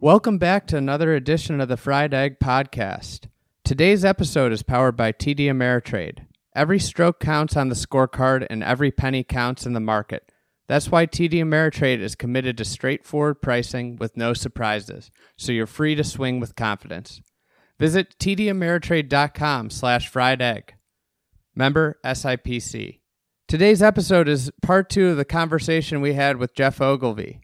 Welcome back to another edition of the Fried Egg Podcast. Today's episode is powered by TD Ameritrade. Every stroke counts on the scorecard and every penny counts in the market. That's why TD Ameritrade is committed to straightforward pricing with no surprises, so you're free to swing with confidence. Visit tdameritrade.com slash fried egg. Member SIPC. Today's episode is part two of the conversation we had with Geoff Ogilvy.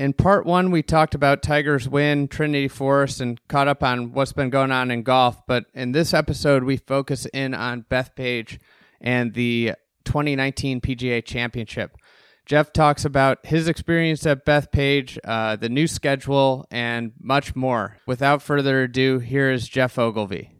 In part one, we talked about Tiger's win, Trinity Forest, and caught up on what's been going on in golf. But in this episode, we focus in on Bethpage and the 2019 PGA Championship. Geoff talks about his experience at Bethpage, uh, the new schedule, and much more. Without further ado, here is Geoff Ogilvy.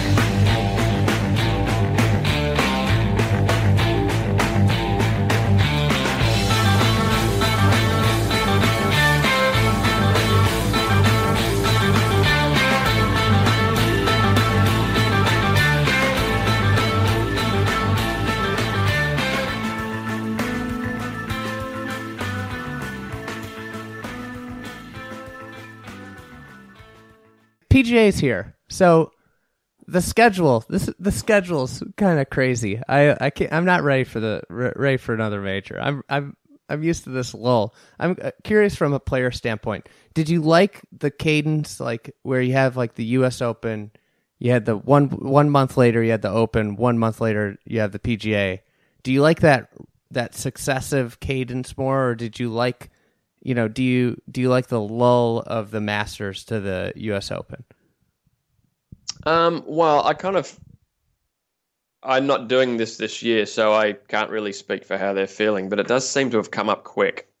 PGA's here. So the schedule, this the schedule's kind of crazy. I I can't, I'm not ready for the ready for another major. I'm I'm I'm used to this lull. I'm uh, curious from a player standpoint. Did you like the cadence like where you have like the US Open, you had the one one month later you had the Open, one month later you have the PGA. Do you like that that successive cadence more or did you like you know, do you do you like the lull of the Masters to the U.S. Open? Um, well, I kind of I'm not doing this this year, so I can't really speak for how they're feeling. But it does seem to have come up quick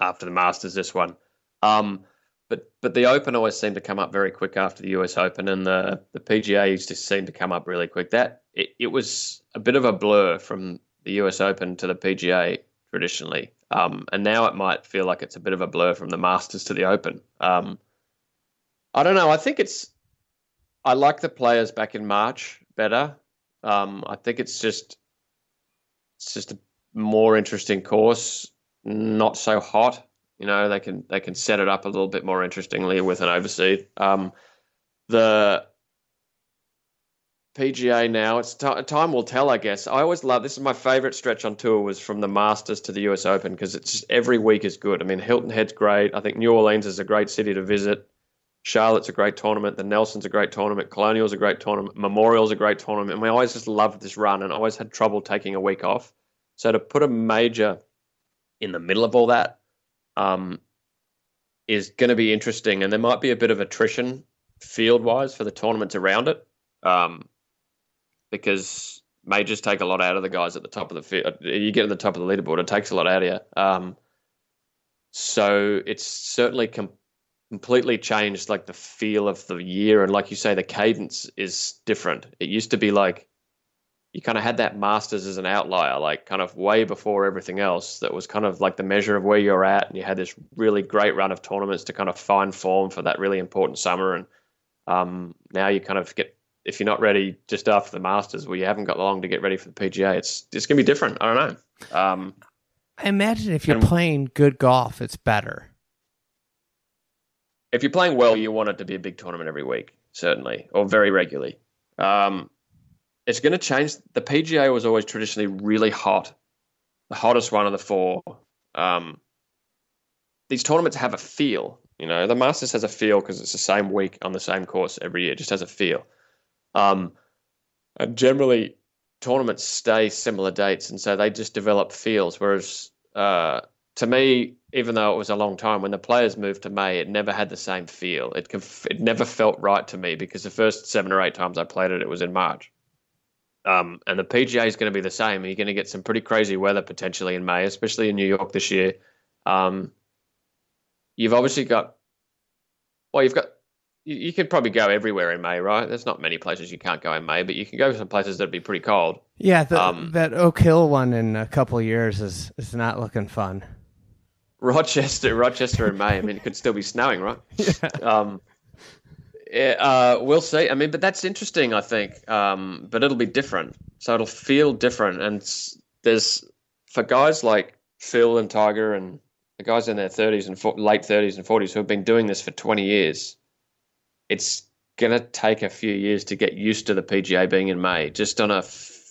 after the Masters. This one, um, but but the Open always seemed to come up very quick after the U.S. Open, and the the PGA just seemed to come up really quick. That it, it was a bit of a blur from the U.S. Open to the PGA traditionally. Um, and now it might feel like it's a bit of a blur from the Masters to the Open. Um, I don't know. I think it's. I like the players back in March better. Um, I think it's just. It's just a more interesting course, not so hot. You know, they can they can set it up a little bit more interestingly with an overseed. Um, the PGA now. It's t- time will tell, I guess. I always love this. Is my favorite stretch on tour was from the Masters to the U.S. Open because it's just, every week is good. I mean, Hilton Head's great. I think New Orleans is a great city to visit. Charlotte's a great tournament. The Nelson's a great tournament. Colonial's a great tournament. Memorial's a great tournament. And we always just loved this run and always had trouble taking a week off. So to put a major in the middle of all that um, is going to be interesting. And there might be a bit of attrition field wise for the tournaments around it. Um, because majors take a lot out of the guys at the top of the field. You get at the top of the leaderboard, it takes a lot out of you. Um, so it's certainly com- completely changed like the feel of the year, and like you say, the cadence is different. It used to be like you kind of had that Masters as an outlier, like kind of way before everything else. That was kind of like the measure of where you're at, and you had this really great run of tournaments to kind of find form for that really important summer. And um, now you kind of get if you're not ready just after the Masters, well, you haven't got long to get ready for the PGA. It's it's gonna be different. I don't know. Um, I imagine if you're playing good golf, it's better. If you're playing well, you want it to be a big tournament every week, certainly, or very regularly. Um, it's going to change. The PGA was always traditionally really hot, the hottest one of the four. Um, these tournaments have a feel. You know, the Masters has a feel because it's the same week on the same course every year. It just has a feel. Um, and generally, tournaments stay similar dates, and so they just develop feels. Whereas uh, to me, even though it was a long time, when the players moved to May, it never had the same feel. It it never felt right to me because the first seven or eight times I played it, it was in March. Um, and the PGA is going to be the same. You're going to get some pretty crazy weather potentially in May, especially in New York this year. Um, you've obviously got, well, you've got you, you could probably go everywhere in May, right? There's not many places you can't go in May, but you can go to some places that'd be pretty cold. Yeah, the, um, that Oak Hill one in a couple years is is not looking fun. Rochester, Rochester in May. I mean, it could still be snowing, right? Yeah. Um, uh, we'll see. I mean, but that's interesting. I think, um, but it'll be different. So it'll feel different. And there's for guys like Phil and Tiger and the guys in their 30s and late 30s and 40s who have been doing this for 20 years. It's gonna take a few years to get used to the PGA being in May, just on a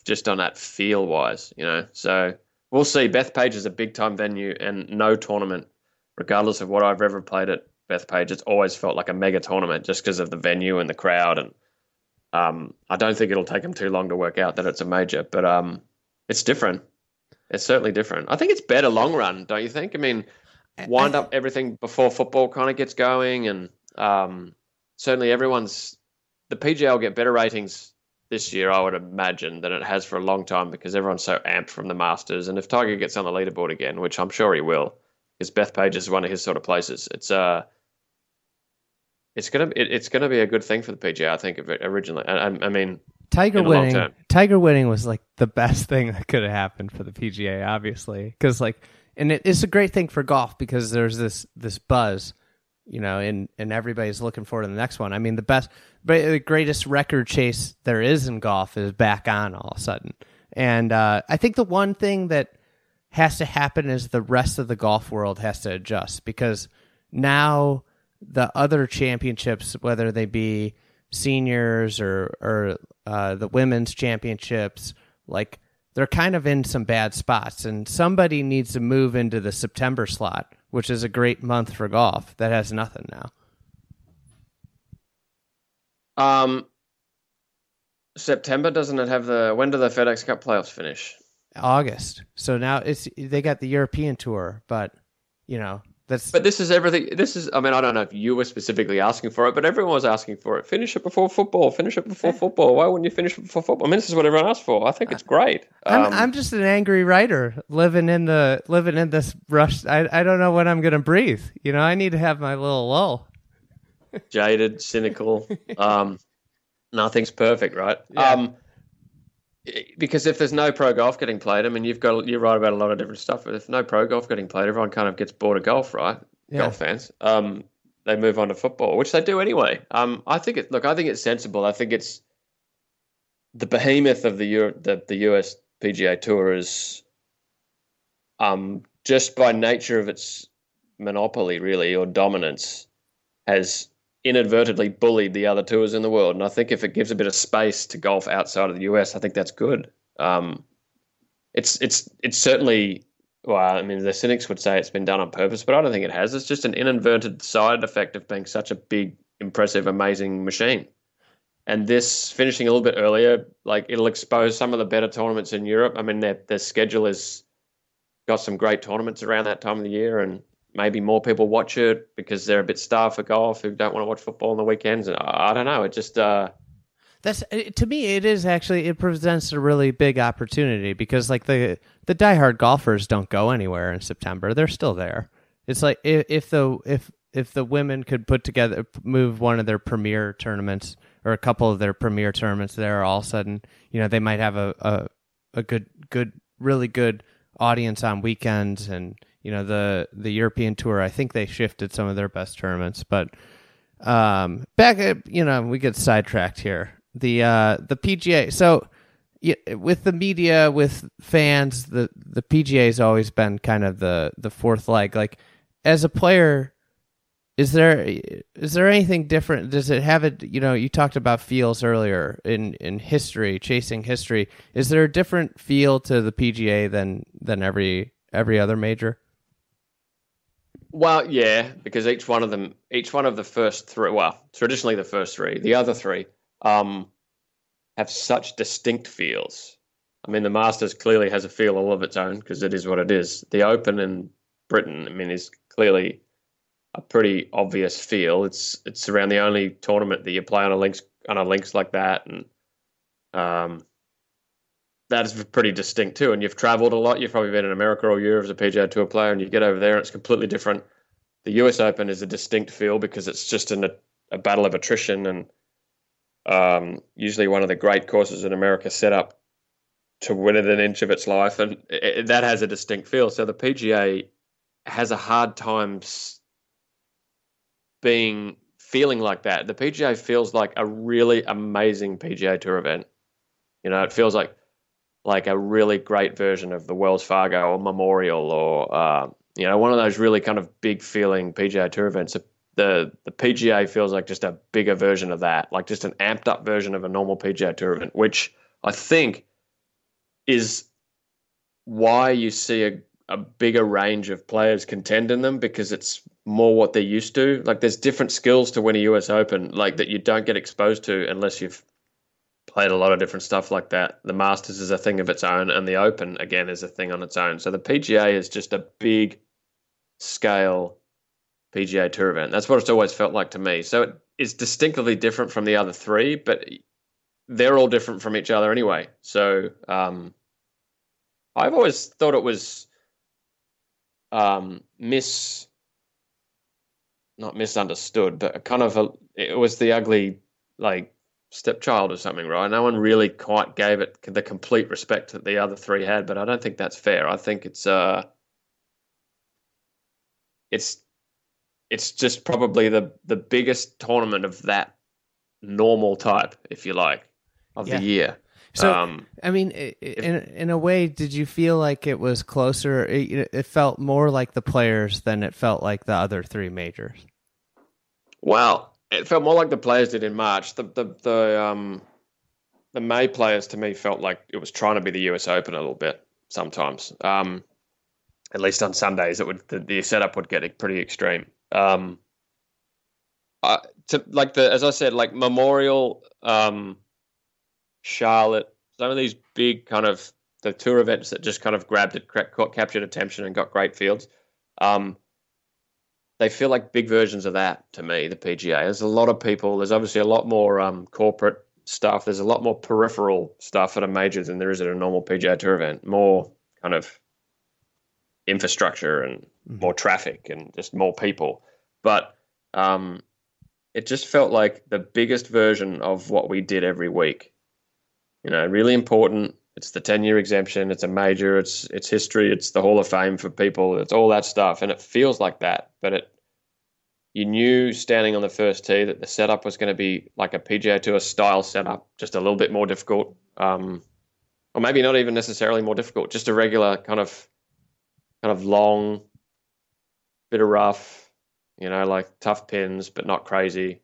just on that feel wise, you know. So we'll see. Bethpage is a big time venue, and no tournament, regardless of what I've ever played at Bethpage, it's always felt like a mega tournament just because of the venue and the crowd. And um, I don't think it'll take them too long to work out that it's a major, but um, it's different. It's certainly different. I think it's better long run, don't you think? I mean, wind up everything before football kind of gets going, and um, certainly everyone's the PGA will get better ratings this year, I would imagine, than it has for a long time because everyone's so amped from the Masters. And if Tiger gets on the leaderboard again, which I'm sure he will, because Bethpage is one of his sort of places, it's uh, it's gonna it, it's gonna be a good thing for the PGA. I think originally. I, I mean, Tiger winning, Tiger winning was like the best thing that could have happened for the PGA, obviously, because like, and it, it's a great thing for golf because there's this this buzz you know, and and everybody's looking forward to the next one. I mean, the best, but the greatest record chase there is in golf is back on all of a sudden. And uh, I think the one thing that has to happen is the rest of the golf world has to adjust because now the other championships, whether they be seniors or or uh, the women's championships, like they're kind of in some bad spots, and somebody needs to move into the September slot which is a great month for golf, that has nothing now. Um, September doesn't it have the when do the FedEx Cup playoffs finish? August. So now it's they got the European tour, but you know that's. But this is everything. This is. I mean, I don't know if you were specifically asking for it, but everyone was asking for it. Finish it before football. Finish it before football. Why wouldn't you finish it before football? I mean, this is what everyone asked for. I think it's great. Um, I'm, I'm just an angry writer living in the living in this rush. I I don't know when I'm gonna breathe. You know, I need to have my little lull. Jaded, cynical. um, nothing's perfect, right? Yeah. Um, because if there's no pro golf getting played, I mean, you've got you're right about a lot of different stuff. But if no pro golf getting played, everyone kind of gets bored of golf, right? Yeah. Golf fans. Um, they move on to football, which they do anyway. Um, I think it. Look, I think it's sensible. I think it's the behemoth of the Euro, the, the US PGA Tour is, um, just by nature of its monopoly, really, or dominance, has inadvertently bullied the other tours in the world. And I think if it gives a bit of space to golf outside of the US, I think that's good. Um, it's it's it's certainly well, I mean, the cynics would say it's been done on purpose, but I don't think it has. It's just an inadvertent side effect of being such a big, impressive, amazing machine. And this finishing a little bit earlier, like it'll expose some of the better tournaments in Europe. I mean, their their schedule has got some great tournaments around that time of the year, and maybe more people watch it because they're a bit starved for golf who don't want to watch football on the weekends. And I, I don't know. It just uh, that's to me. It is actually it presents a really big opportunity because like the the diehard golfers don't go anywhere in September. They're still there. It's like if, if the if if the women could put together move one of their premier tournaments or a couple of their premier tournaments there all of a sudden you know they might have a, a, a good good really good audience on weekends and you know the the European tour. I think they shifted some of their best tournaments, but um, back at you know we get sidetracked here. The uh, the PGA. So yeah, with the media, with fans, the the PGA has always been kind of the the fourth leg. Like as a player, is there is there anything different? Does it have it? You know, you talked about feels earlier in in history, chasing history. Is there a different feel to the PGA than than every every other major? Well, yeah, because each one of them, each one of the first three, well, traditionally the first three, the other three, um, have such distinct feels. I mean, the Masters clearly has a feel all of its own because it is what it is. The Open in Britain, I mean, is clearly a pretty obvious feel. It's it's around the only tournament that you play on a links on a links like that, and um, that is pretty distinct too. And you've traveled a lot. You've probably been in America all year as a PGA Tour player, and you get over there and it's completely different. The US Open is a distinct feel because it's just a, a battle of attrition and um, usually one of the great courses in America set up to win it an inch of its life, and it, that has a distinct feel. So the PGA has a hard time being feeling like that. The PGA feels like a really amazing PGA Tour event. You know, it feels like like a really great version of the Wells Fargo or Memorial or uh, you know one of those really kind of big feeling PGA Tour events. The the PGA feels like just a bigger version of that, like just an amped up version of a normal PGA Tour event, which I think is why you see a, a bigger range of players contend in them because it's more what they're used to. Like there's different skills to win a US Open, like that you don't get exposed to unless you've played a lot of different stuff like that. The Masters is a thing of its own, and the Open again is a thing on its own. So the PGA is just a big scale PGA Tour event. That's what it's always felt like to me. So it is distinctively different from the other three, but they're all different from each other anyway. So um, I've always thought it was um, miss, not misunderstood, but kind of a, it was the ugly like stepchild or something, right? No one really quite gave it the complete respect that the other three had, but I don't think that's fair. I think it's uh, it's it's just probably the the biggest tournament of that normal type, if you like, of yeah. the year. So, um, I mean, in in a way, did you feel like it was closer? It, it, felt more like the players than it felt like the other three majors. Well, it felt more like the players did in March. The the the um the May players to me felt like it was trying to be the US Open a little bit sometimes. Um, at least on Sundays, it would the, the setup would get pretty extreme. Um, uh, to like the as I said, like Memorial. Um, Charlotte, some of these big kind of the tour events that just kind of grabbed it, captured attention, and got great fields. Um, they feel like big versions of that to me. The PGA. There's a lot of people. There's obviously a lot more um, corporate stuff. There's a lot more peripheral stuff at a major than there is at a normal PGA Tour event. More kind of infrastructure and mm-hmm. more traffic and just more people. But um, it just felt like the biggest version of what we did every week you know, really important. It's the 10 year exemption. It's a major. It's it's history. It's the Hall of Fame for people. It's all that stuff, and it feels like that. But it, you knew standing on the first tee that the setup was going to be like a PGA Tour style setup, just a little bit more difficult, um, or maybe not even necessarily more difficult. Just a regular kind of, kind of long, bit of rough, you know, like tough pins, but not crazy.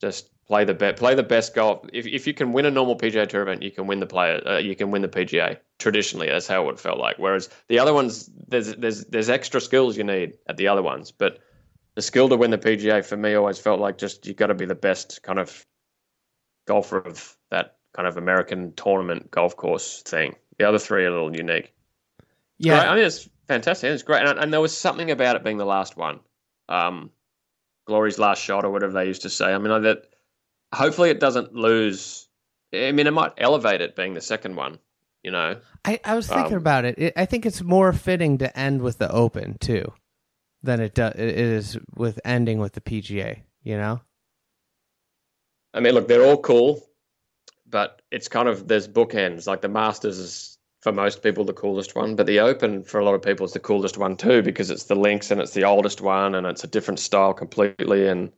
Just play the bet, play the best golf. If if you can win a normal PGA Tour event, you can win the player, uh, you can win the PGA. Traditionally, that's how it felt like. Whereas the other ones, there's there's there's extra skills you need at the other ones, but the skill to win the PGA for me always felt like just you got to be the best kind of golfer of that kind of American tournament golf course thing. The other three are a little unique. Yeah, I mean it's fantastic. It's great, and, and, there was something about it being the last one. Um, Glory's last shot, or whatever they used to say. I mean, that hopefully it doesn't lose. I mean, it might elevate it being the second one. You know, I, I was thinking um, about it. it. I think it's more fitting to end with the Open too, than it does. It is with ending with the PGA. You know. I mean, look, they're all cool, but it's kind of there's bookends. Like the Masters is for most people the coolest one, but the Open for a lot of people is the coolest one too because it's the links and it's the oldest one and it's a different style completely and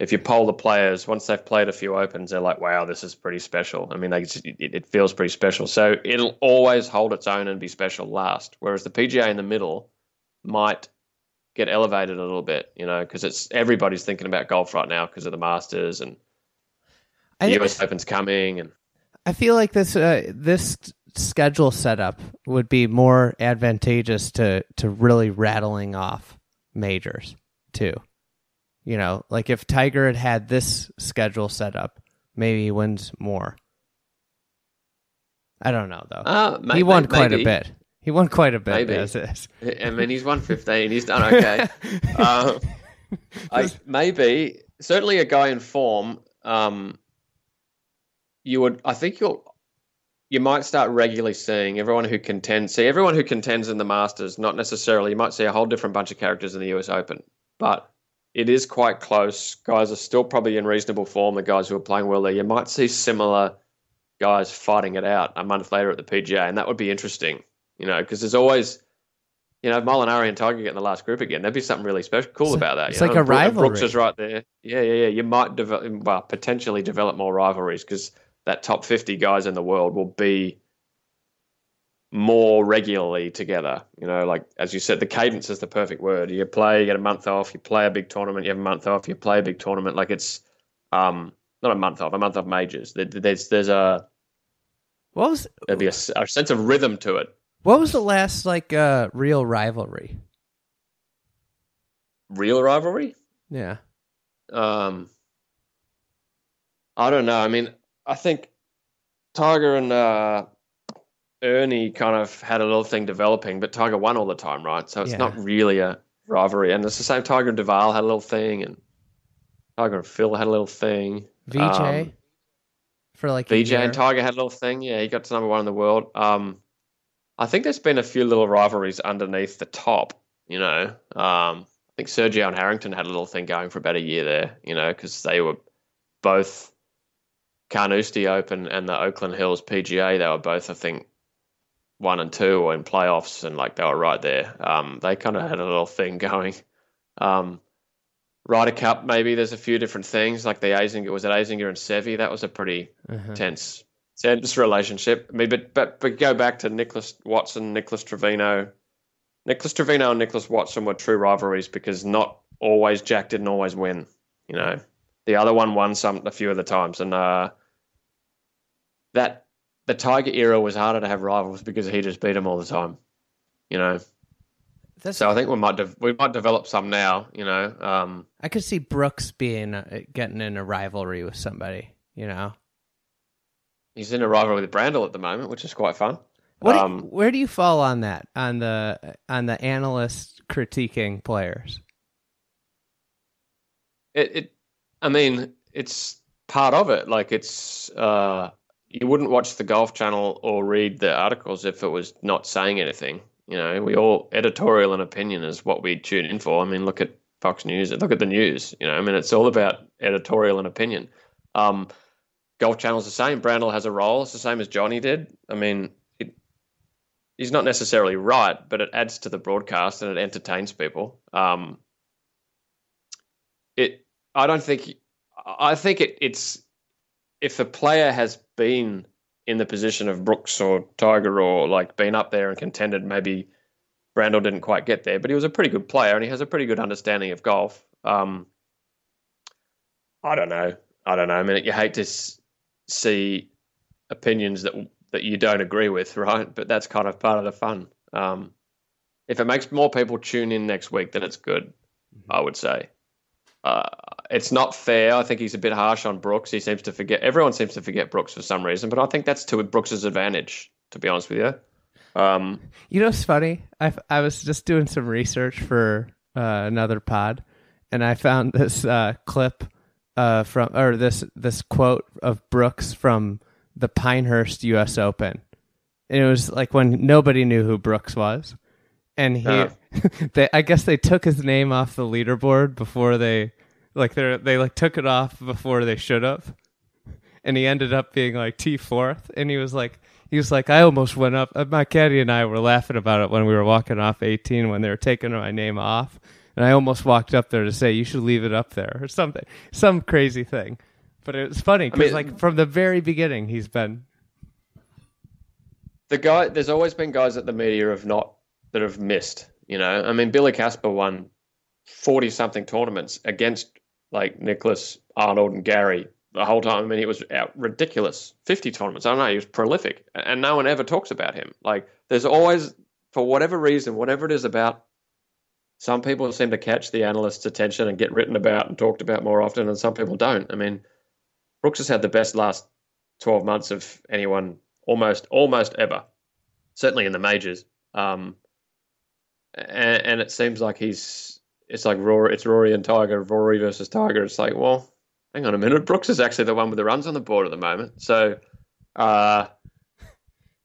if you poll the players once they've played a few opens, they're like, "Wow, this is pretty special." I mean, they, it, it, feels pretty special. So it'll always hold its own and be special last. Whereas the PGA in the middle might get elevated a little bit, you know, because it's everybody's thinking about golf right now because of the Masters and the I, US Open's coming. And I feel like this uh, this schedule setup would be more advantageous to to really rattling off majors too. You know, like if Tiger had had this schedule set up, maybe he wins more. I don't know though. Uh, may- he won may- quite maybe. a bit. He won quite a bit maybe. as is. I mean, he's won fifteen. He's done okay. uh, I, maybe certainly a guy in form. Um, you would. I think you'll. You might start regularly seeing everyone who contends. See everyone who contends in the Masters. Not necessarily. You might see a whole different bunch of characters in the U.S. Open, but it is quite close. Guys are still probably in reasonable form. The guys who are playing well there, you might see similar guys fighting it out a month later at the PGA, and that would be interesting. You know, because there's always you know, Molinari and Tiger get in the last group again. There'd be something really special, cool about that. it's like know? a rivalry. Brooks is right there. Yeah, yeah, yeah. You might develop, well, potentially develop more rivalries because that top fifty guys in the world will be more regularly together. You know, like as you said, the cadence is the perfect word. You play, you get a month off. You play a big tournament, you have a month off. You play a big tournament. Like it's um not a month off, a month off majors. There's there's a What was there'd be a, a sense of rhythm to it. what was the last like uh real rivalry? Real rivalry. Yeah. Um, I don't know. I mean, I think Tiger and uh, Ernie kind of had a little thing developing, but Tiger won all the time, right? So it's Yeah. not really a rivalry. And it's the same. Tiger and Duval had a little thing, and Tiger and Phil had a little thing. VJ Um, for like VJ and Tiger had a little thing. Yeah, he got to number one in the world. Um, I think there's been a few little rivalries underneath the top. You know, um, I think Sergio and Harrington had a little thing going for about a year there. You know, because they were both Carnoustie Open and the Oakland Hills PGA. They were both, I think, one and two or in playoffs, and like they were right there. Um, they kind of had a little thing going. Um, Ryder Cup, maybe there's a few different things like the Azinger was it Azinger and Seve. That was a pretty Uh-huh. tense, tense relationship. I mean, but but but go back to Nicklaus Watson, Nicklaus Trevino. Nicklaus Trevino and Nicklaus Watson were true rivalries because not always Jack didn't always win. You know, the other one won some a few of the times, and uh, that the Tiger era was harder to have rivals because he just beat them all the time. You know, That's, so I think we might de- we might develop some now. You know, um, I could see Brooks being uh, getting in a rivalry with somebody. You know, he's in a rivalry with Brandel at the moment, which is quite fun. what? do you- Um, where do you fall on that? On the on the analyst critiquing players? it, it I mean, it's part of it. Like it's uh you wouldn't watch the golf channel or read the articles if it was not saying anything. You know, we all editorial and opinion is what we tune in for. I mean, look at Fox News, look at the news. You know, I mean, it's all about editorial and opinion. Um, golf channel's the same. Brandel has a role. It's the same as Johnny did. I mean, it, he's not necessarily right, but it adds to the broadcast and it entertains people. Um, it I don't think I think it, it's if a player has been in the position of Brooks or Tiger or like been up there and contended, maybe Brandel didn't quite get there, but he was a pretty good player and he has a pretty good understanding of golf. Um, I don't know. I don't know. I mean, you hate to s- see opinions that that you don't agree with, right? But that's kind of part of the fun. Um, if it makes more people tune in next week, then it's good. I would say. Uh, it's not fair. I think he's a bit harsh on Brooks. He seems to forget. Everyone seems to forget Brooks for some reason, but I think that's to Brooks's advantage. To be honest with you, um, You know, it's funny. I I was just doing some research for uh, another pod, and I found this uh, clip uh, from or this this quote of Brooks from the Pinehurst U.S. Open. And it was like when nobody knew who Brooks was, and he, Yeah. they I guess they took his name off the leaderboard before they like they they like took it off before they should have, and he ended up being like T fourth, and he was like he was like I almost went up. uh, My caddy and I were laughing about it when we were walking off eighteen when they were taking my name off, and I almost walked up there to say you should leave it up there or something, some crazy thing. But it was funny because mean- like from the very beginning he's been the guy. There's always been guys at the media have not that have missed. You know, I mean, Billy Casper won forty something tournaments against like Nicklaus Arnold and Gary the whole time. I mean, he was ridiculous. Fifty tournaments. I don't know. He was prolific, and no one ever talks about him. Like, there's always, for whatever reason, whatever it is about. Some people seem to catch the analyst's attention and get written about and talked about more often, and some people don't. I mean, Brooks has had the best last 12 months of anyone almost almost ever, certainly in the majors. Um, and, and it seems like he's it's like Rory, it's Rory and Tiger, Rory versus Tiger. It's like, well, hang on a minute, Brooks is actually the one with the runs on the board at the moment. So, uh,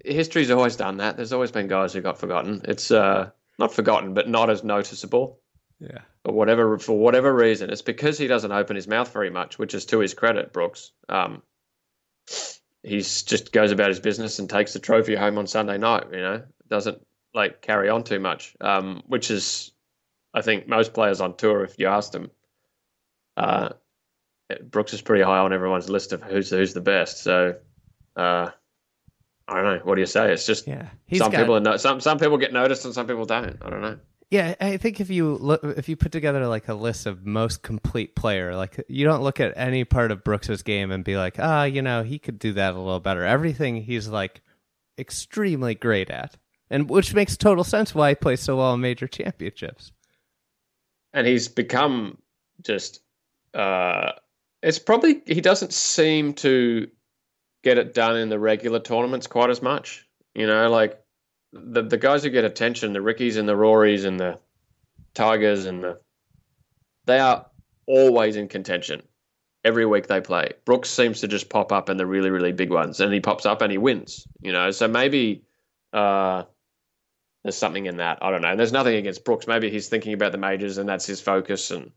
history's always done that. There's always been guys who got forgotten. It's uh, not forgotten, but not as noticeable yeah for whatever for whatever reason. It's because he doesn't open his mouth very much, which is to his credit, Brooks. Um, he's just goes about his business and takes the trophy home on Sunday night. You know, doesn't like carry on too much, um, which is, I think, most players on tour. If you ask them, uh, Brooks is pretty high on everyone's list of who's who's the best. So, uh, I don't know. What do you say? It's just Yeah, some got- people are no, some some people get noticed and some people don't. I don't know. Yeah, I think if you look, if you put together like a list of most complete player, like you don't look at any part of Brooks's game and be like, ah, you know, he could do that a little better. Everything he's like extremely great at, and which makes total sense why he plays so well in major championships. And he's become just uh it's probably he doesn't seem to get it done in the regular tournaments quite as much you know like the the guys who get attention the rickies and the rorys and the tigers and the they are always in contention every week they play. Brooks seems to just pop up in the really really big ones and he pops up and he wins you know. So maybe uh there's something in that. I don't know. And there's nothing against Brooks. Maybe he's thinking about the majors and that's his focus, and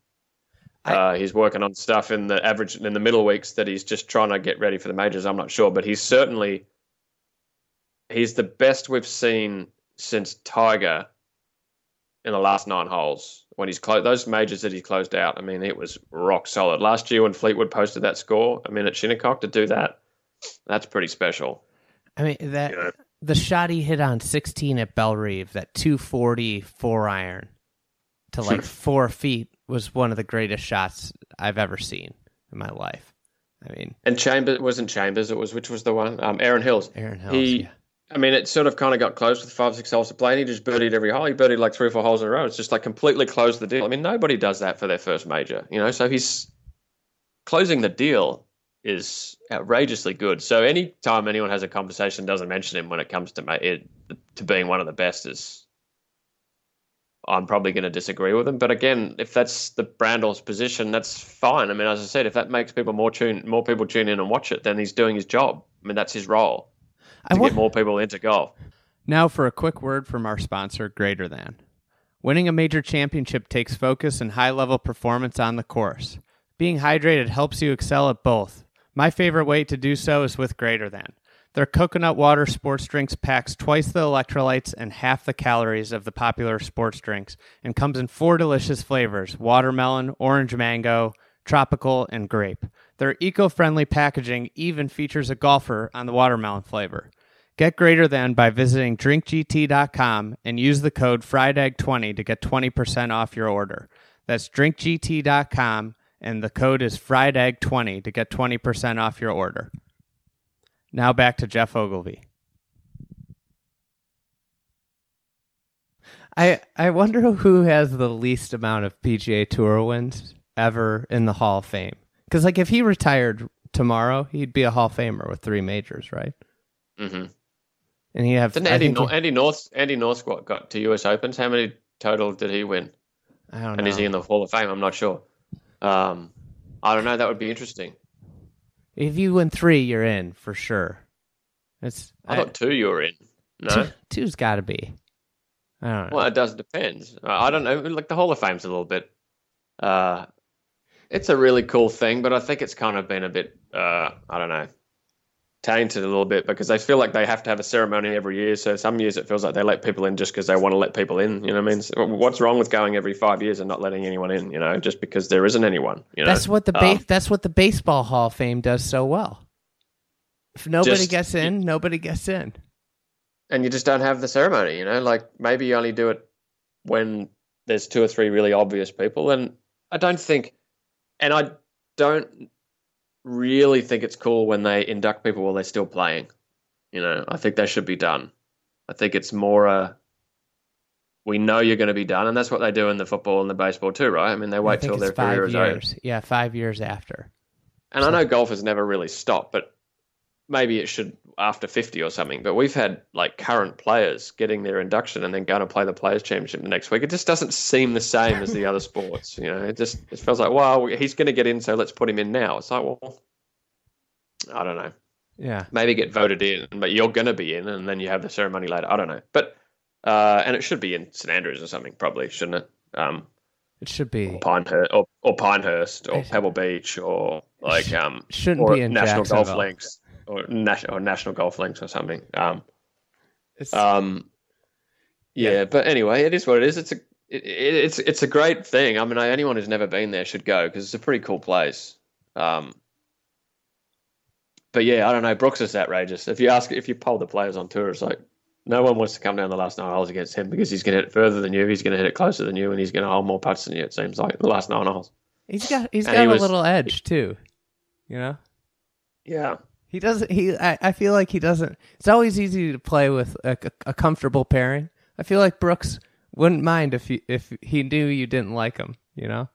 I- uh, he's working on stuff in the average in the middle weeks that he's just trying to get ready for the majors. I'm not sure, but he's certainly he's the best we've seen since Tiger in the last nine holes when he's closed those majors that he closed out. I mean, it was rock solid. Last year when Fleetwood posted that score, I mean, at Shinnecock to do that, that's pretty special. I mean that Yeah. The shot he hit on 16 at Bellerive, that 240 four iron to like four feet, was one of the greatest shots I've ever seen in my life. I mean, And Chambers wasn't Chambers. It was which was the one? Um, Erin Hills. Erin Hills. He, yeah. I mean, it sort of kind of got close with five, six holes to play, and he just birdied every hole. He birdied like three or four holes in a row. It's just like completely closed the deal. I mean, nobody does that for their first major, you know. So he's closing the deal is outrageously good. So anytime anyone has a conversation, doesn't mention him when it comes to ma- it to being one of the best is. I'm probably going to disagree with him, but again, if that's the Brandel's position, that's fine. I mean, as I said, if that makes people more tune, more people tune in and watch it, then he's doing his job. I mean, that's his role to wa- get more people into golf. Now for a quick word from our sponsor, Greater Than. Winning a major championship takes focus and high level performance on the course. Being hydrated helps you excel at both. My favorite way to do so is with Greater Than. Their coconut water sports drinks packs twice the electrolytes and half the calories of the popular sports drinks and comes in four delicious flavors watermelon, orange mango, tropical, and grape. Their eco friendly packaging even features a golfer on the watermelon flavor. Get greater than by visiting drinkgt.com and use the code FRIEDEGG20 to get 20% off your order. That's drinkgt.com and the code is FRIEDEGG20 to get 20% off your order. Now back to Geoff Ogilvy. I I wonder who has the least amount of PGA Tour wins ever in the Hall of Fame. Because like if he retired tomorrow, he'd be a Hall of Famer with three majors, right? Mm-hmm. And he have Didn't Andy, think Nor- he- Andy North Andy North got, got to US Opens? How many total did he win? I don't And know. is he in the Hall of Fame? I'm not sure. Um, I don't know. That would be interesting. If you win three, you're in for sure. It's I thought two you were in. No. two, two's got to be. I don't know. Well, it does depend. I I don't know. Like the Hall of Fame's a little bit. Uh, it's a really cool thing, but I think it's kind of been a bit. Uh, I don't know. Tainted a little bit because they feel like they have to have a ceremony every year. So some years it feels like they let people in just because they want to let people in. You know what I mean? So what's wrong with going every five years and not letting anyone in? You know, just because there isn't anyone. You know, that's what the ba- Um, that's what the baseball Hall of Fame does so well. If nobody Just- gets in, nobody gets in. and you just don't have the ceremony. You know, like maybe you only do it when there's two or three really obvious people. And I don't think, and I don't really think it's cool when they induct people while they're still playing. You know, I think they should be done. I think it's more a we know you're going to be done, and that's what they do in the football and the baseball too, right? I mean, they wait till their five career is over. Yeah, five years after. And I know golf has never really stopped, but maybe it should after 50 or something. But we've had like current players getting their induction and then going to play the Players' Championship the next week. It just doesn't seem the same as the other sports. You know, it just it feels like, well, he's going to get in, so let's put him in now. It's like, well, I don't know. Yeah. Maybe get voted in, but you're going to be in, and then you have the ceremony later. I don't know. But, uh, and it should be in St Andrews or something, probably, shouldn't it? Um, It should be. Pinehurst or, or Pinehurst or Pebble Beach or like um Shouldn't or be in National Golf Links or national or National Golf Links or something. Um, It's, um, Yeah, Yeah. but anyway, it is what it is. It's a it, it, it's it's a great thing. I mean, anyone who's never been there should go because it's a pretty cool place. Um, but yeah, I don't know. Brooks is outrageous. If you ask, if you poll the players on tour, it's like no one wants to come down the last nine holes against him because he's going to hit it further than you. He's going to hit it closer than you, and he's going to hold more putts than you. It seems like the last nine holes. He's got he's And got he a was- little edge too. You know? Yeah, He doesn't. He. I, I feel like he doesn't. It's always easy to play with a, a comfortable pairing. I feel like Brooks wouldn't mind if he if he knew you didn't like him. You know,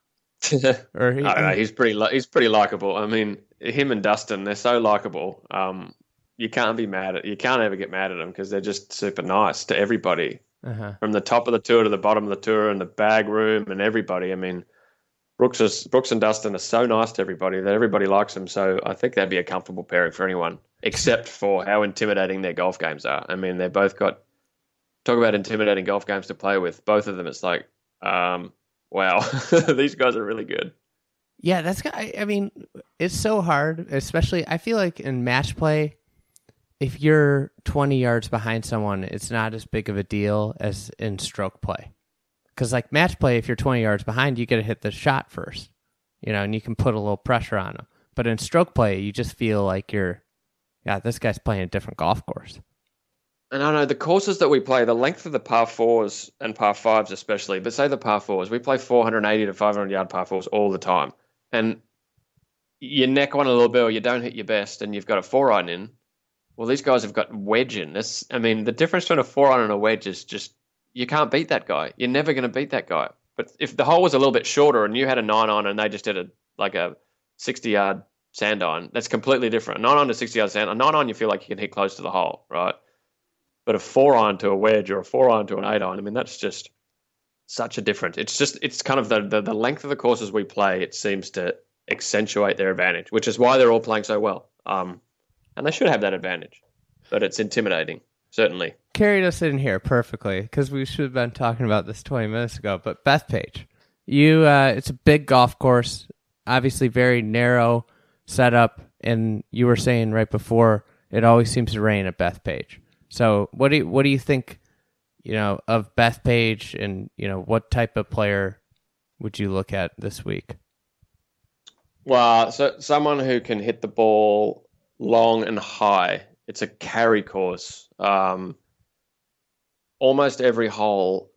or he, I don't know. He's pretty. li- He's pretty likable. I mean, him and Dustin, they're so likable. Um, you can't be mad at. You can't ever get mad at them because they're just super nice to everybody, uh-huh. from the top of the tour to the bottom of the tour, and the bag room and everybody. I mean, Brooks is Brooks and Dustin are so nice to everybody that everybody likes them. So I think that'd be a comfortable pairing for anyone, except for how intimidating their golf games are. I mean, they both got talk about intimidating golf games to play with. Both of them, it's like, um, wow, these guys are really good. Yeah, that's. I mean, it's so hard, especially. I feel like in match play, if you're 20 yards behind someone, it's not as big of a deal as in stroke play. Because like match play, if you're 20 yards behind, you got to hit the shot first, you know, and you can put a little pressure on them. But in stroke play, you just feel like you're, yeah, this guy's playing a different golf course. And I know the courses that we play, the length of the par fours and par fives, especially, but say the par fours, we play 480 to 500 yard par fours all the time. And you neck one a little bit or you don't hit your best and you've got a four iron in. Well, these guys have got wedge in. This, I mean, the difference between a four iron and a wedge is just, you can't beat that guy. You're never going to beat that guy. But if the hole was a little bit shorter and you had a nine iron and they just did a, like a 60 yard sand iron, that's completely different. Nine iron to 60 yard sand, a nine iron, you feel like you can hit close to the hole, right? But a four iron to a wedge or a four iron to an eight iron, I mean, that's just such a difference. It's just, it's kind of the, the, the length of the courses we play, it seems to accentuate their advantage, which is why they're all playing so well. Um, and they should have that advantage, but it's intimidating, certainly. Carried us in here perfectly because we should have been talking about this 20 minutes ago. But Bethpage, you, uh, it's a big golf course, obviously very narrow setup, and you were saying right before it always seems to rain at Bethpage. So what do you, what do you think, you know, of Bethpage, and you know what type of player would you look at this week? Well, so someone who can hit the ball long and high. It's a carry course. Um, almost every hole,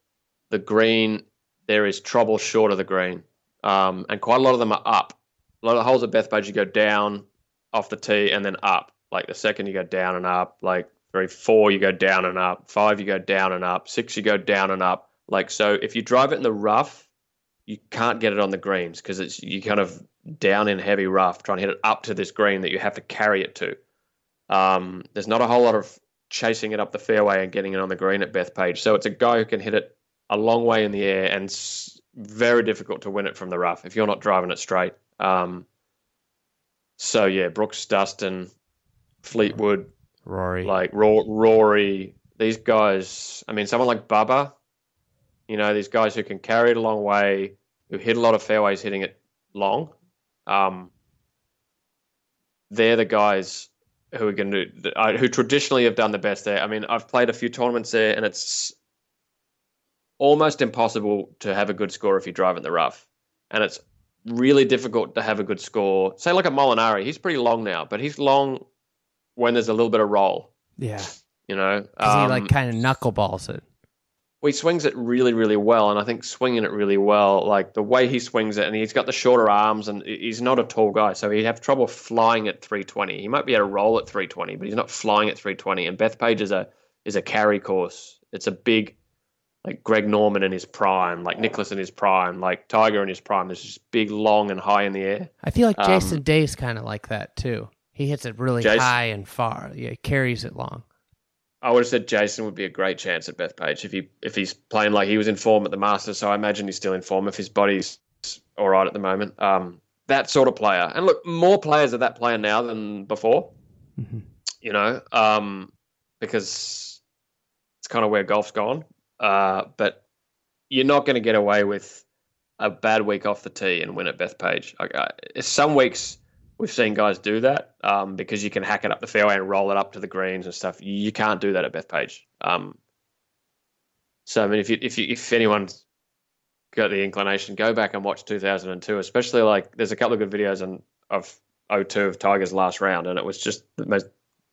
the green there is trouble short of the green, um, and quite a lot of them are up. A lot of the holes at Bethpage you go down off the tee and then up. Like the second you go down and up. Like three, four you go down and up. Five you go down and up. Six you go down and up. Like so, if you drive it in the rough, you can't get it on the greens because it's you kind of down in heavy rough trying to hit it up to this green that you have to carry it to. Um, there's not a whole lot of chasing it up the fairway and getting it on the green at Bethpage. So it's a guy who can hit it a long way in the air and very difficult to win it from the rough if you're not driving it straight. Um, so yeah, Brooks, Dustin, Fleetwood, Rory, like Ro- Rory, these guys. I mean, someone like Bubba, you know, these guys who can carry it a long way, who hit a lot of fairways hitting it long. Um, they're the guys who are going to uh, who traditionally have done the best there. I mean, I've played a few tournaments there, and it's almost impossible to have a good score if you drive in the rough, and it's really difficult to have a good score. Say like a Molinari, he's pretty long now, but he's long when there's a little bit of roll. yeah, You know, 'Cause he Um, like kind of knuckleballs it. Well, he swings it really, really well, and I think swinging it really well, like the way he swings it, and he's got the shorter arms, and he's not a tall guy, so he'd have trouble flying at 320. He might be able to roll at 320, but he's not flying at 320. And Bethpage is a is a carry course. It's a big, like Greg Norman in his prime, like Nicklaus in his prime, like Tiger in his prime. There's just big, long, and high in the air. I feel like Um, Jason Day's kind of like that too. He hits it really Jason- high and far. Yeah, he carries it long. I would have said Jason would be a great chance at Bethpage if he if he's playing like he was in form at the Masters. So I imagine he's still in form if his body's all right at the moment. Um, that sort of player, and look, more players are that player now than before. Mhm. You know, um, because it's kind of where golf's gone. Uh, but you're not going to get away with a bad week off the tee and win at Bethpage. Like, uh, some weeks we've seen guys do that um, because you can hack it up the fairway and roll it up to the greens and stuff. You can't do that at Bethpage. Um, So I mean, if you, if you, if anyone's got the inclination, go back and watch 2002. Especially like there's a couple of good videos on of 02 of Tiger's last round, and it was just the most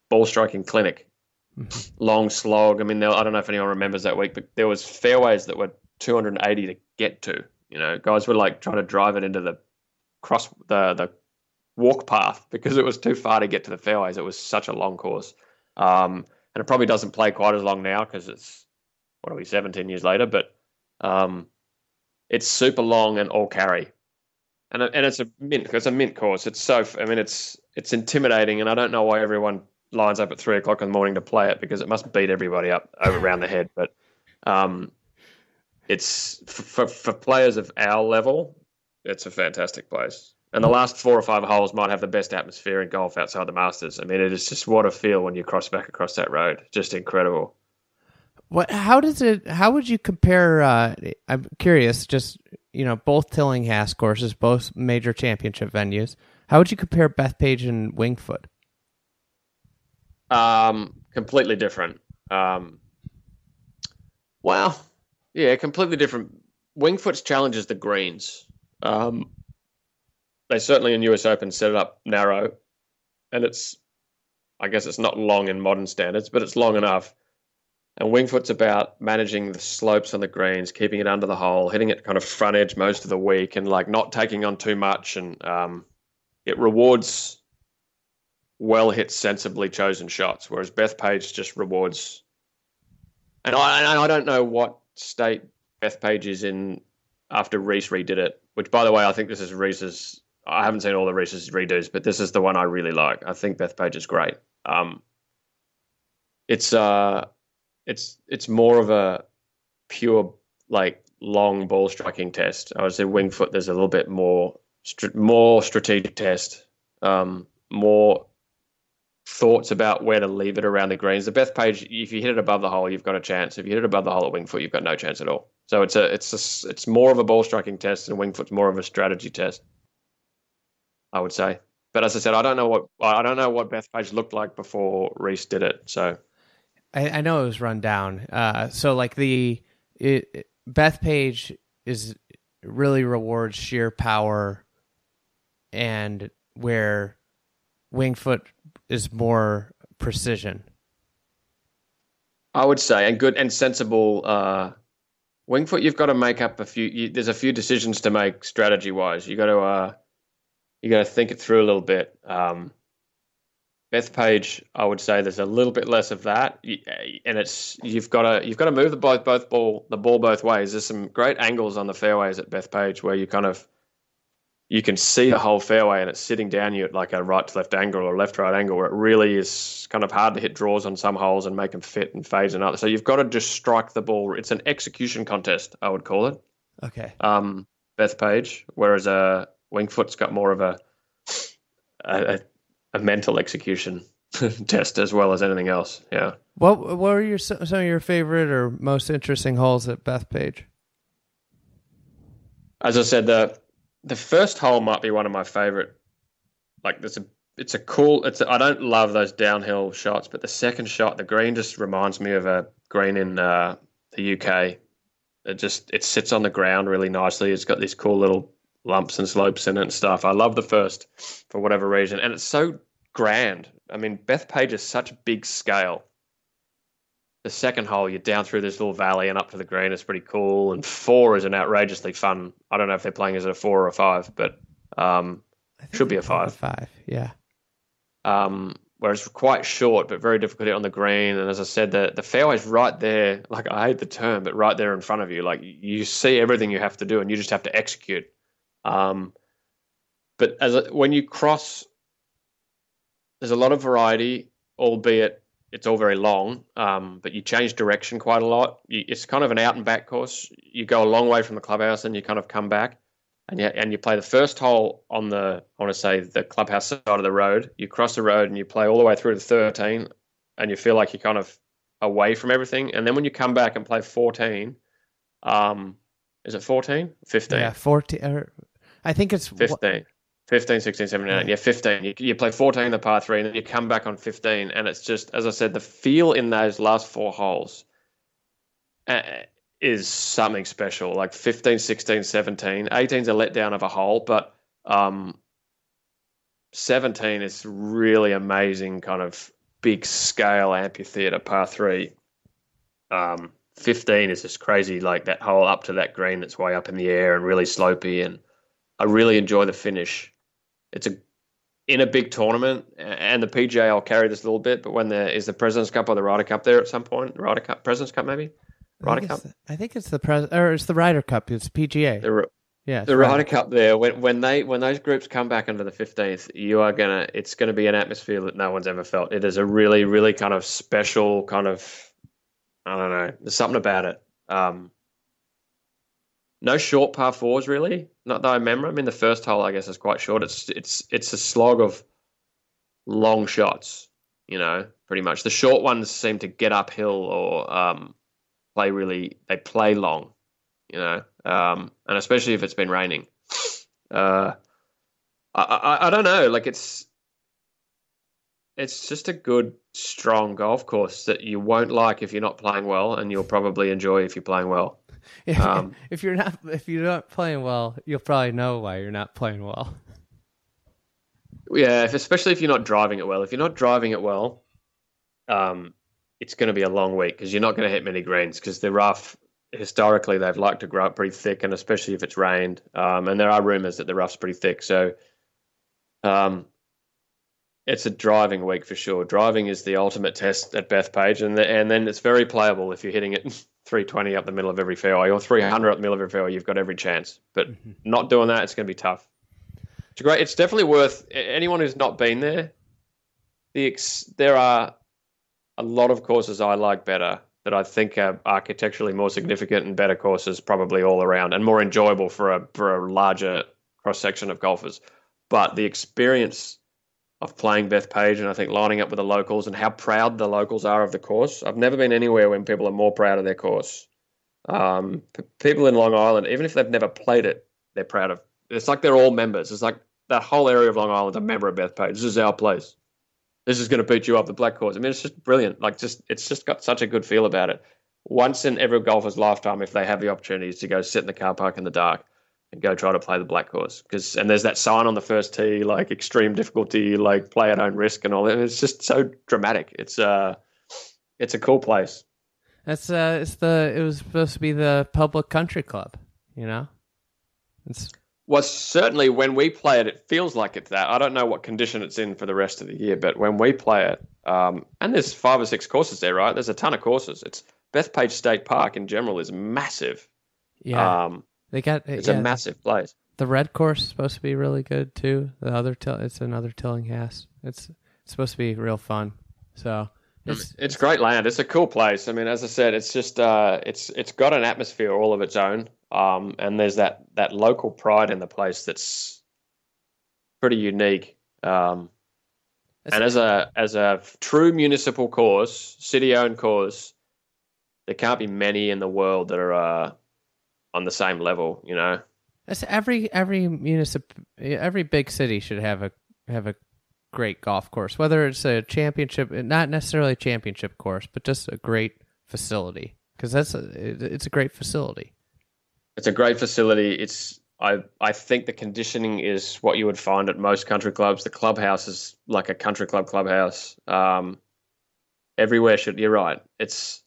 ball striking clinic. Long slog. I mean, there, I don't know if anyone remembers that week, but there was fairways that were 280 to get to. You know, guys were like trying to drive it into the cross the the walk path because it was too far to get to the fairways. It was such a long course, um, and it probably doesn't play quite as long now because it's what are we 17 years later, but um, it's super long and all carry, and and it's a mint it's a mint course. It's so I mean it's it's intimidating, and I don't know why everyone lines up at three o'clock in the morning to play it because it must beat everybody up over around the head. But um, it's for, for players of our level, it's a fantastic place. And the last four or five holes might have the best atmosphere in golf outside the Masters. I mean, it is just what a feel when you cross back across that road. Just incredible. What? How does it? How would you compare? Uh, I'm curious. Just you know, both Tillinghast courses, both major championship venues. How would you compare Bethpage and Winged Foot? Um, completely different. Um, well, yeah, completely different. Winged Foot's challenges the greens. Um, they certainly in US Open set it up narrow, and it's, I guess it's not long in modern standards, but it's long enough. And Winged Foot's about managing the slopes on the greens, keeping it under the hole, hitting it kind of front edge most of the week, and like not taking on too much. And um, it rewards well hit, sensibly chosen shots, whereas Bethpage just rewards. And I, and I don't know what state Bethpage is in after Rees redid it. Which, by the way, I think this is Rees's. I haven't seen all the Rees's redos, but this is the one I really like. I think Bethpage is great. Um, it's uh, it's it's more of a pure like long ball striking test. I would say Winged Foot. There's a little bit more more strategic test, um, more thoughts about where to leave it around the greens. The Bethpage, if you hit it above the hole, you've got a chance. If you hit it above the hole at Winged Foot, you've got no chance at all. So it's a it's a, it's more of a ball striking test, and Winged Foot's more of a strategy test. I would say. But as I said, I don't know what I don't know what Bethpage looked like before Rees did it. So I, I know it was run down. Uh, so like the it, Bethpage is really rewards sheer power, and where Winged Foot is more precision. I would say, and good and sensible. Uh, Winged Foot, you've got to make up a few. You, there's a few decisions to make strategy wise. You got to uh, you got to think it through a little bit. Um, Bethpage, I would say there's a little bit less of that, and it's you've got to you've got to move the both both ball the ball both ways. There's some great angles on the fairways at Bethpage where you kind of you can see the whole fairway and it's sitting down you at like a right to left angle or left right angle where it really is kind of hard to hit draws on some holes and make them fit and fades and others. So you've got to just strike the ball. It's an execution contest, I would call it. Okay. Um, Bethpage, whereas a uh, Winged Foot's got more of a a, a mental execution test as well as anything else. Yeah. What What were your some of your favorite or most interesting holes at Bethpage? As I said, the the first hole might be one of my favorite. Like there's a it's a cool it's I don't love those downhill shots, but the second shot, the green just reminds me of a green in uh, the UK. It just it sits on the ground really nicely. It's got these cool little lumps and slopes in it and stuff. I love the first for whatever reason, and it's so grand. I mean, Bethpage is such a big scale the second hole, you're down through this little valley and up to the green. It's pretty cool. And four is an outrageously fun. I don't know if they're playing as a four or a five, but um, should be a five. Five, yeah. Um, where it's quite short but very difficult on the green. And as I said, the the fairway's right there. Like I hate the term, but right there in front of you. Like you see everything you have to do, and you just have to execute. Um, but as a, when you cross, there's a lot of variety, albeit it's all very long, um, but you change direction quite a lot. You, it's kind of an out and back course. You go a long way from the clubhouse and you kind of come back, and you and you play the first hole on the I want to say the clubhouse side of the road. You cross the road and you play all the way through to 13, and you feel like you're kind of away from everything. And then when you come back and play 14, um, is it 14? 15? Yeah, 14. I think it's 15. 15, 16, 17, 18. Yeah, 15. You, you play 14 the par three, and then you come back on 15. And it's just, as I said, the feel in those last four holes. Uh, is something special. Like 15, 16, 17. 18's a letdown of a hole, but um, 17 is really amazing, kind of big scale amphitheater par three. Um, 15 is just crazy, like that hole up to that green that's way up in the air and really slopey. And I really enjoy the finish. It's a in a big tournament, and the PGA I'll carry this a little bit, but when there is the President's Cup or the Ryder Cup there at some point, Ryder Cup, President's Cup maybe, Ryder I Cup, the, I think it's the pres or it's the Ryder Cup. It's PGA. the, yeah, the Ryder Cup there. When when they when those groups come back under the fifteenth, you are gonna it's gonna be an atmosphere that no one's ever felt. It is a really really kind of special kind of I don't know. There's something about it. Um, no short par fours really. Not that I remember. I mean, the first hole I guess is quite short. It's it's it's a slog of long shots. You know, pretty much. The short ones seem to get uphill or um, play really. They play long. You know, um, and especially if it's been raining. Uh, I, I I don't know. Like it's it's just a good, strong golf course that you won't like if you're not playing well, and you'll probably enjoy if you're playing well. If, Um, if you're not if you're not playing well, you'll probably know why you're not playing well. Yeah, if, especially if you're not driving it well. If you're not driving it well, um, it's going to be a long week because you're not going to hit many greens because the rough historically they've liked to grow up pretty thick, and especially if it's rained. Um, and there are rumours that the rough's pretty thick, so um, it's a driving week for sure. Driving is the ultimate test at Bethpage, and the, and then it's very playable if you're hitting it 320 up the middle of every fairway or 300 up the middle of every fairway. You've got every chance, but mm-hmm. not doing that, it's going to be tough. It's great. It's definitely worth anyone who's not been there. The ex, there are a lot of courses I like better that I think are architecturally more significant and better courses probably all around and more enjoyable for a for a larger cross section of golfers. But the experience of playing Bethpage and I think lining up with the locals and how proud the locals are of the course. I've never been anywhere when people are more proud of their course. Um, p- people in Long Island, even if they've never played it, they're proud of. It's like they're all members. It's like that whole area of Long Island's a member of Bethpage. This is our place. This is going to beat you up the black course. I mean, it's just brilliant. Like, just it's just got such a good feel about it. Once in every golfer's lifetime, if they have the opportunities to go sit in the car park in the dark and go try to play the black course, because and there's that sign on the first tee, like extreme difficulty, like play at own risk and all that. It's just so dramatic. It's uh, it's a cool place. That's uh, it's the it was supposed to be the public country club, you know. It's Well, certainly when we play it, it feels like it's that. I don't know what condition it's in for the rest of the year, but when we play it, um, and there's five or six courses there, right? There's a ton of courses. It's Bethpage State Park in general is massive. yeah, Um, they got it's yeah, a massive place. The red course is supposed to be really good too. The other till it's another Tillinghast. It's it's supposed to be real fun. So it's It's great land. It's a cool place. I mean, as I said, it's just uh, it's it's got an atmosphere all of its own, um, and there's that that local pride in the place that's pretty unique. Um, and as a as a true municipal course, city owned course, there can't be many in the world that are uh, on the same level. You know, That's every every municip every big city should have a have a great golf course, whether it's a championship, not necessarily a championship course, but just a great facility because that's a, it's a great facility. it's a great facility. It's I I think the conditioning is what you would find at most country clubs. The clubhouse is like a country club clubhouse. Um, everywhere should you're right. It's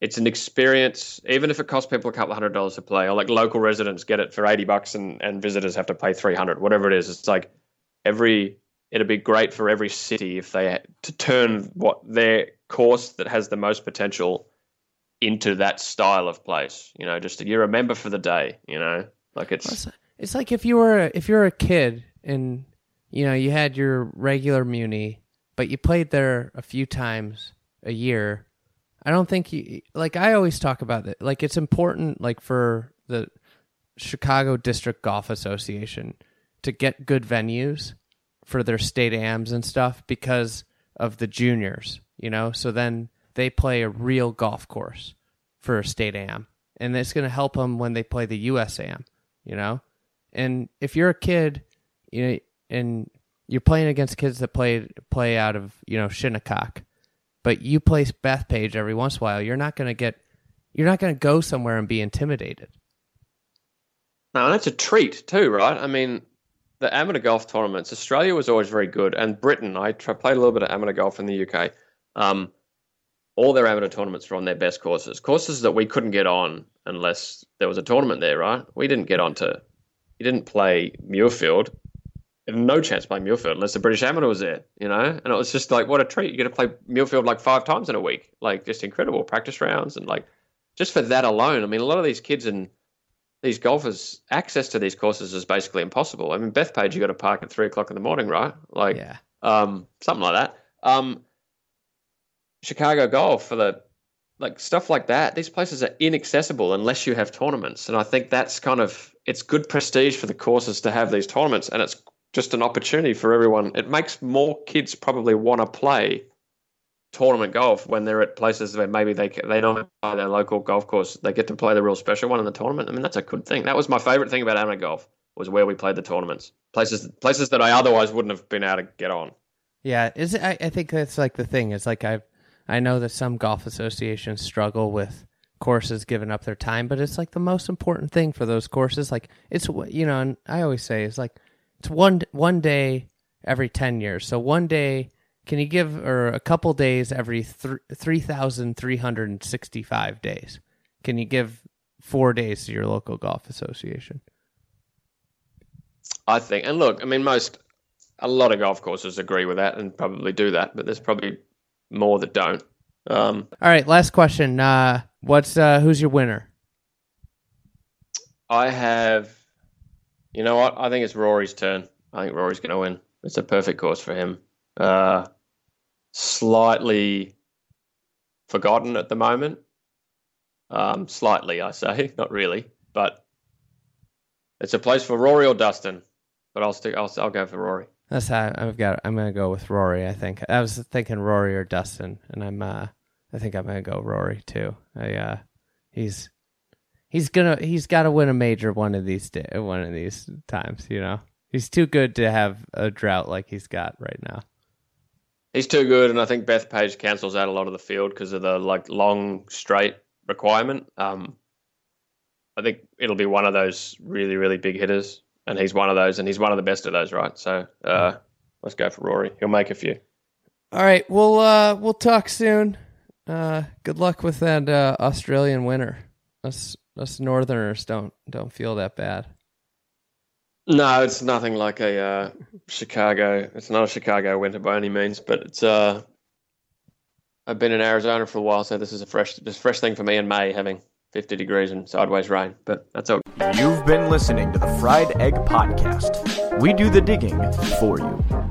it's an experience, even if it costs people a couple hundred dollars to play, or like local residents get it for eighty bucks and, and visitors have to pay three hundred, whatever it is. It's like every it'd be great for every city if they had to turn what their course that has the most potential into that style of place. You know, just you're a member for the day. You know, like It's, it's like if you were if you're a kid and you know you had your regular muni, but you played there a few times a year. I don't think you like. I always talk about it. Like it's important, like for the Chicago District Golf Association to get good venues for their state AMs and stuff because of the juniors. You know, so then they play a real golf course for a state AM, and it's going to help them when they play the USAM you know and if you're a kid you know and you're playing against kids that play play out of you know shinnecock but you play bethpage every once in a while you're not going to get you're not going to go somewhere and be intimidated. And it's a treat too, right? I mean, the amateur golf tournaments, Australia was always very good, and Britain. I played a little bit of amateur golf in the UK. Um, all their amateur tournaments were on their best courses, courses that we couldn't get on unless there was a tournament there, right? We didn't get onto, you didn't play Muirfield, no chance playing Muirfield unless the British Amateur was there, you know? And it was just like, what a treat. You get to play Muirfield like five times in a week, like just incredible practice rounds. And like, just for that alone, I mean, a lot of these kids and these golfers, access to these courses is basically impossible. I mean, Bethpage, you got to park at three o'clock in the morning, right? Like, yeah. um, something like that. Um, Chicago Golf for the like stuff like that. These places are inaccessible unless you have tournaments, and I think that's kind of it's good prestige for the courses to have these tournaments, and it's just an opportunity for everyone. It makes more kids probably want to play tournament golf when they're at places where maybe they they don't play their local golf course. They get to play the real special one in the tournament. I mean, that's a good thing. That was my favorite thing about amateur golf was where we played the tournaments. Places places that I otherwise wouldn't have been able to get on. Yeah, is it, I, I think that's like the thing. It's like I I know that some golf associations struggle with courses giving up their time, but it's like the most important thing for those courses. Like it's you know, and I always say it's like it's one one day every 10 years. So one day can you give or a couple days every th- 3365 days. Can you give 4 days to your local golf association? I think and look, I mean most a lot of golf courses agree with that and probably do that, but there's probably more that don't. Um, All right, last question. Uh, what's uh, who's your winner? I have you know what? I think it's Rory's turn. I think Rory's going to win. It's a perfect course for him. Uh, slightly forgotten at the moment. Um, slightly, I say, not really, but it's a place for Rory or Dustin. But I'll stick. I'll, I'll go for Rory. That's how I've got. I'm gonna go with Rory. I think I was thinking Rory or Dustin, and I'm. Uh, I think I'm gonna go Rory too. I. Uh, he's he's gonna he's got to win a major one of these day, one of these times. You know, he's too good to have a drought like he's got right now. He's too good, and I think Bethpage cancels out a lot of the field because of the like long straight requirement. Um, I think it'll be one of those really really big hitters, and he's one of those, and he's one of the best of those, right? So uh, let's go for Rory. He'll make a few. All right, we'll uh, we'll talk soon. Uh, good luck with that uh, Australian winner. Us us Northerners don't don't feel that bad. No, it's nothing like a uh, Chicago. It's not a Chicago winter by any means, but it's. Uh, I've been in Arizona for a while, so this is a fresh, this fresh thing for me in May, having 50 degrees and sideways rain. But that's all. You've been listening to the Fried Egg Podcast. We do the digging for you.